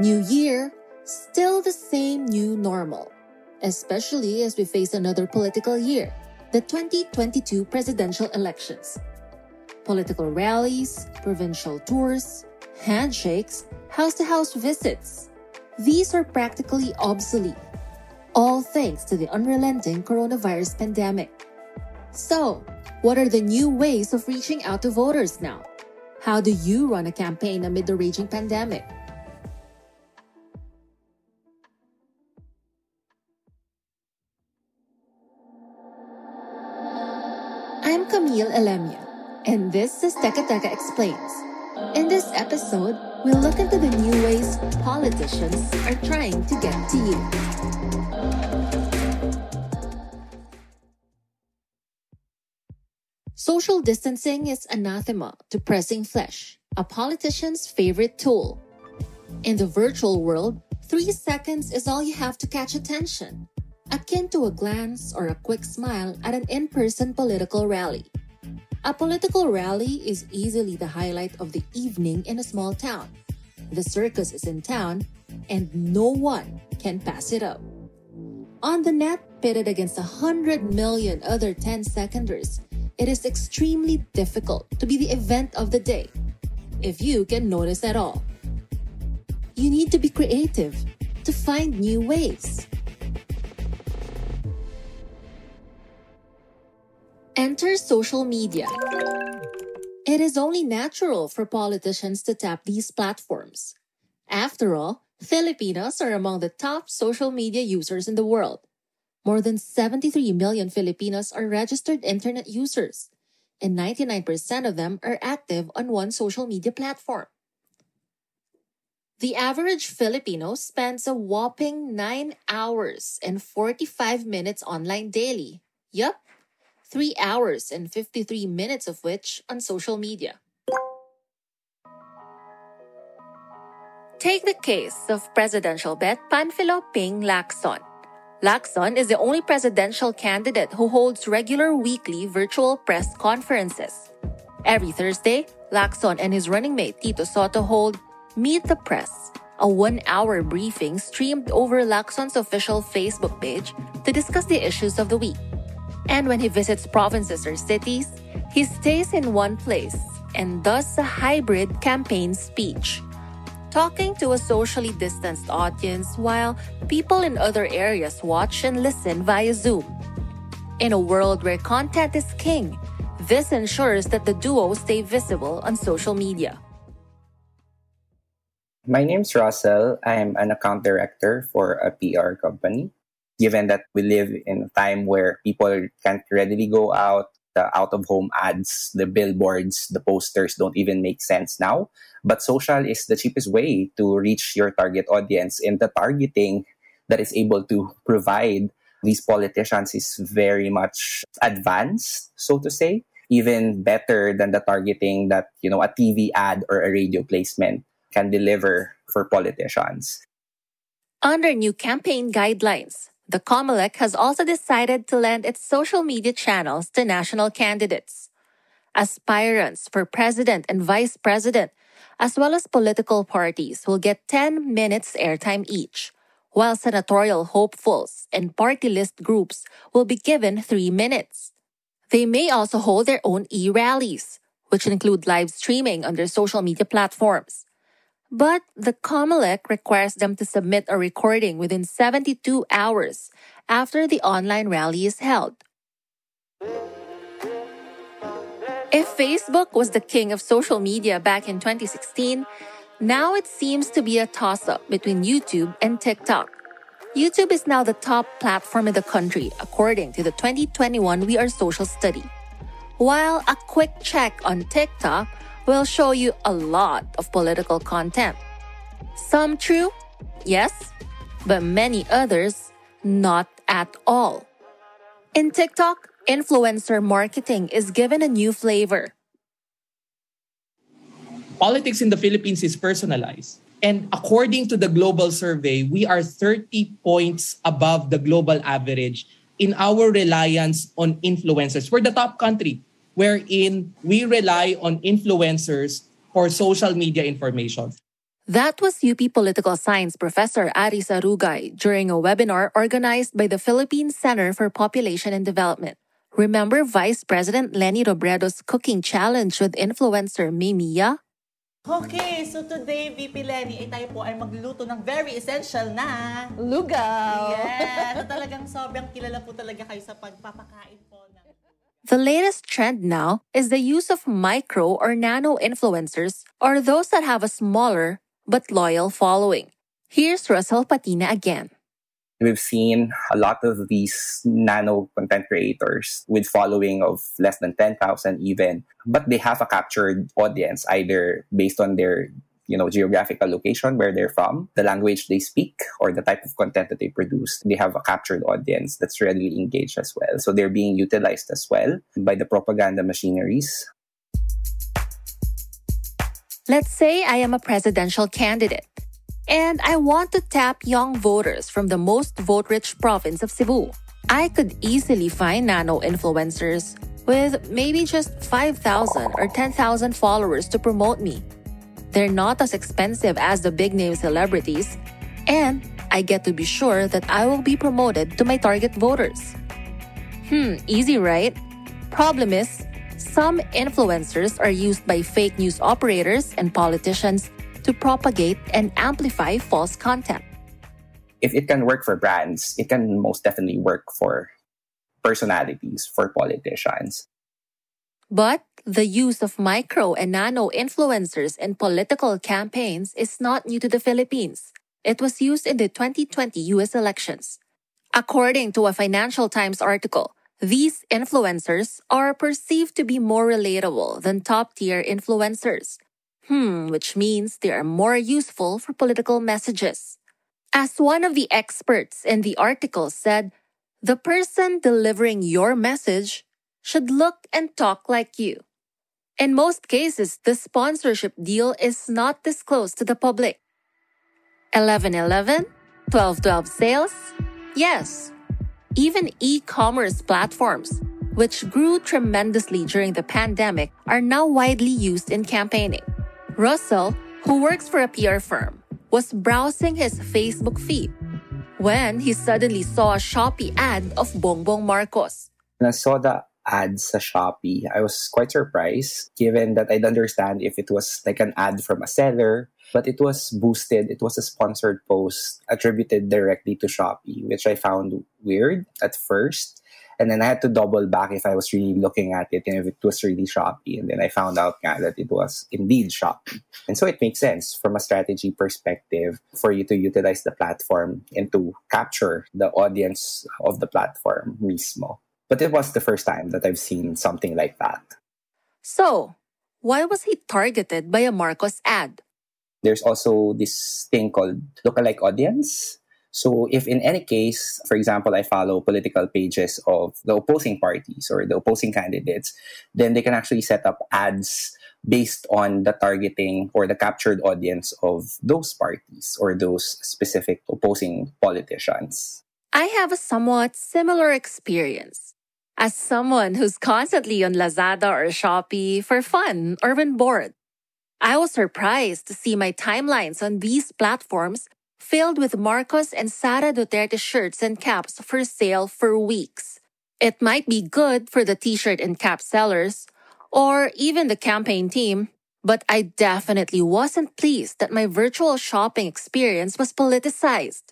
New Year, still the same new normal, especially as we face another political year, the 2022 presidential elections. Political rallies, provincial tours, handshakes, house to house visits. These are practically obsolete, all thanks to the unrelenting coronavirus pandemic. So, what are the new ways of reaching out to voters now? How do you run a campaign amid the raging pandemic? I'm Camille Elemia, and this is Teka Teka Explains. In this episode, we'll look into the new ways politicians are trying to get to you. Social distancing is anathema to pressing flesh, a politician's favorite tool. In the virtual world, three seconds is all you have to catch attention, akin to a glance or a quick smile at an in person political rally. A political rally is easily the highlight of the evening in a small town. The circus is in town, and no one can pass it up. On the net, pitted against a hundred million other 10 seconders, it is extremely difficult to be the event of the day, if you can notice at all. You need to be creative to find new ways. Enter social media. It is only natural for politicians to tap these platforms. After all, Filipinos are among the top social media users in the world. More than 73 million Filipinos are registered internet users, and 99% of them are active on one social media platform. The average Filipino spends a whopping 9 hours and 45 minutes online daily. Yup, 3 hours and 53 minutes of which on social media. Take the case of presidential bet Panfilo Ping Lacson. Lacson is the only presidential candidate who holds regular weekly virtual press conferences. Every Thursday, Lacson and his running mate Tito Sotto hold Meet the Press, a one hour briefing streamed over Lacson's official Facebook page to discuss the issues of the week. And when he visits provinces or cities, he stays in one place and does a hybrid campaign speech, talking to a socially distanced audience while people in other areas watch and listen via Zoom. In a world where content is king, this ensures that the duo stay visible on social media. My name's Russell. I'm an account director for a PR company. Given that we live in a time where people can't readily go out, the out of home ads, the billboards, the posters don't even make sense now. But social is the cheapest way to reach your target audience, and the targeting that is able to provide these politicians is very much advanced, so to say, even better than the targeting that you know a TV ad or a radio placement can deliver for politicians. Under new campaign guidelines, the COMELEC has also decided to lend its social media channels to national candidates. Aspirants for president and vice president, as well as political parties, will get 10 minutes airtime each, while senatorial hopefuls and party list groups will be given 3 minutes. They may also hold their own e rallies, which include live streaming on their social media platforms. But the COMELEC requires them to submit a recording within 72 hours after the online rally is held. If Facebook was the king of social media back in 2016, now it seems to be a toss up between YouTube and TikTok. YouTube is now the top platform in the country, according to the 2021 We Are Social study. While a quick check on TikTok will show you a lot of political content. Some true, yes, but many others not at all. In TikTok, influencer marketing is given a new flavor. Politics in the Philippines is personalized. And according to the global survey, we are 30 points above the global average in our reliance on influencers. We're the top country wherein we rely on influencers for social media information. That was UP Political Science Professor Aris Arugay during a webinar organized by the Philippine Center for Population and Development. Remember Vice President Leni Robredo's cooking challenge with influencer Mimiya? Okay, so today, VP Lenny, ay tayo po ay magluto ng very essential na Lugaw! Yes! At talagang sobrang kilala po talaga kayo sa pagpapakain po ng... The latest trend now is the use of micro or nano influencers or those that have a smaller but loyal following. Here's Russell Patina again. We've seen a lot of these nano content creators with following of less than 10,000 even, but they have a captured audience either based on their you know geographical location where they're from the language they speak or the type of content that they produce they have a captured audience that's readily engaged as well so they're being utilized as well by the propaganda machineries Let's say I am a presidential candidate and I want to tap young voters from the most vote rich province of Cebu. I could easily find nano influencers with maybe just 5,000 or 10,000 followers to promote me. They're not as expensive as the big name celebrities, and I get to be sure that I will be promoted to my target voters. Hmm, easy, right? Problem is, some influencers are used by fake news operators and politicians to propagate and amplify false content. If it can work for brands, it can most definitely work for personalities, for politicians. But the use of micro and nano influencers in political campaigns is not new to the Philippines. It was used in the 2020 US elections. According to a Financial Times article, these influencers are perceived to be more relatable than top tier influencers. Hmm, which means they are more useful for political messages. As one of the experts in the article said, the person delivering your message should look and talk like you. In most cases, the sponsorship deal is not disclosed to the public. 1111? 1212 sales? Yes. Even e commerce platforms, which grew tremendously during the pandemic, are now widely used in campaigning. Russell, who works for a PR firm, was browsing his Facebook feed when he suddenly saw a Shopee ad of Bongbong Marcos. When I saw the ads sa Shopee, I was quite surprised given that I'd understand if it was like an ad from a seller, but it was boosted. It was a sponsored post attributed directly to Shopee, which I found weird at first. And then I had to double back if I was really looking at it and if it was really Shopee. And then I found out that it was indeed Shopee. And so it makes sense from a strategy perspective for you to utilize the platform and to capture the audience of the platform mismo. But it was the first time that I've seen something like that. So, why was he targeted by a Marcos ad? There's also this thing called lookalike audience so if in any case, for example, I follow political pages of the opposing parties or the opposing candidates, then they can actually set up ads based on the targeting or the captured audience of those parties or those specific opposing politicians. I have a somewhat similar experience. As someone who's constantly on Lazada or Shopee for fun or when bored, I was surprised to see my timelines on these platforms filled with Marcos and Sara Duterte shirts and caps for sale for weeks. It might be good for the t shirt and cap sellers, or even the campaign team, but I definitely wasn't pleased that my virtual shopping experience was politicized.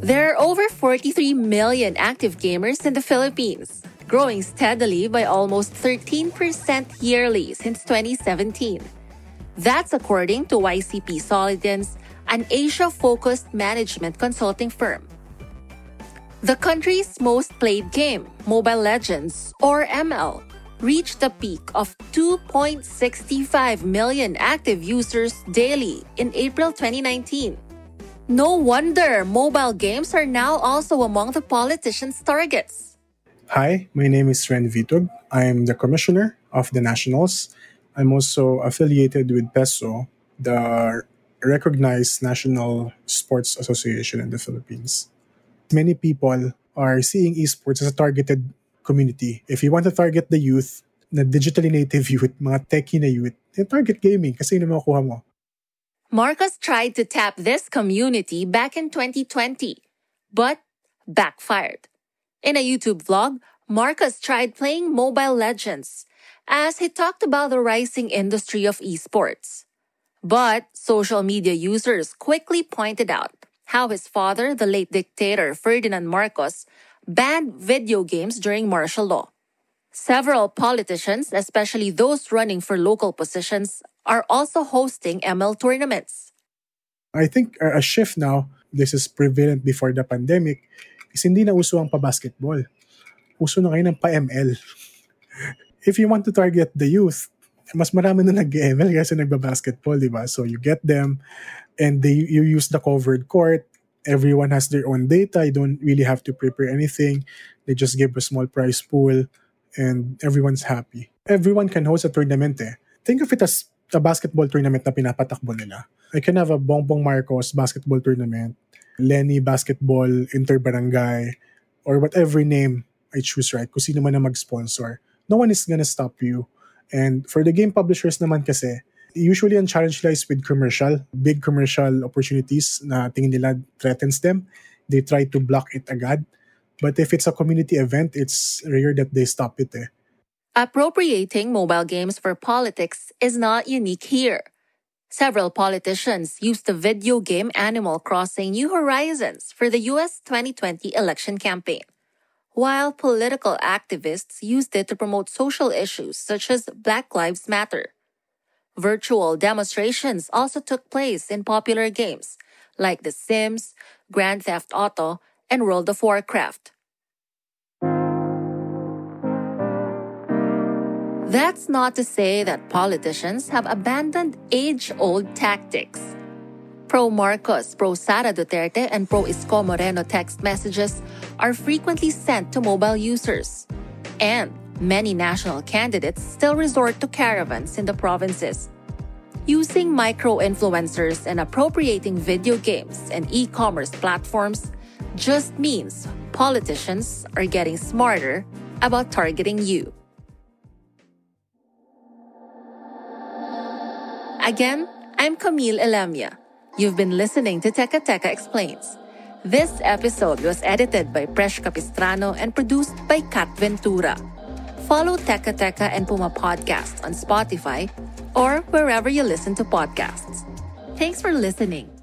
There are over 43 million active gamers in the Philippines, growing steadily by almost 13% yearly since 2017. That's according to YCP Solidiance an Asia focused management consulting firm. The country's most played game, Mobile Legends, or ML, reached a peak of 2.65 million active users daily in April 2019. No wonder mobile games are now also among the politicians' targets. Hi, my name is Ren Vitug. I'm the commissioner of the Nationals. I'm also affiliated with PESO, the recognized national sports association in the Philippines. Many people are seeing esports as a targeted community. If you want to target the youth, na digitally native youth, mga techie na youth, target gaming kasi yun ang makuha mo. Marcos tried to tap this community back in 2020, but backfired. In a YouTube vlog, Marcos tried playing Mobile Legends as he talked about the rising industry of esports. But social media users quickly pointed out how his father, the late dictator Ferdinand Marcos, banned video games during martial law. Several politicians, especially those running for local positions, are also hosting ML tournaments. I think a shift now, this is prevalent before the pandemic, is hindi na uso ang pa-basketball. Uso na ngayon ang pa-ML. If you want to target the youth, mas marami na nag-ML kasi nagba-basketball, di ba? So you get them and they you use the covered court. Everyone has their own data. You don't really have to prepare anything. They just give a small prize pool and everyone's happy. Everyone can host a tournament eh. Think of it as a basketball tournament na pinapatakbo nila. I can have a Bongbong Marcos basketball tournament Lenny Basketball Interbarangay, or whatever name I choose, right? Kung sino man na mag-sponsor. No one is gonna stop you. And for the game publishers naman kasi, usually ang challenge lies with commercial, big commercial opportunities na tingin nila threatens them. They try to block it agad. But if it's a community event, it's rare that they stop it eh. Appropriating mobile games for politics is not unique here. Several politicians used the video game Animal Crossing New Horizons for the US 2020 election campaign, while political activists used it to promote social issues such as Black Lives Matter. Virtual demonstrations also took place in popular games like The Sims, Grand Theft Auto, and World of Warcraft. That's not to say that politicians have abandoned age old tactics. Pro Marcos, pro Sara Duterte, and pro Isko Moreno text messages are frequently sent to mobile users. And many national candidates still resort to caravans in the provinces. Using micro influencers and appropriating video games and e commerce platforms just means politicians are getting smarter about targeting you. Again, I'm Camille Elemia. You've been listening to Teka Teka Explains. This episode was edited by Presh Capistrano and produced by Kat Ventura. Follow Teka Teka and Puma Podcast on Spotify or wherever you listen to podcasts. Thanks for listening.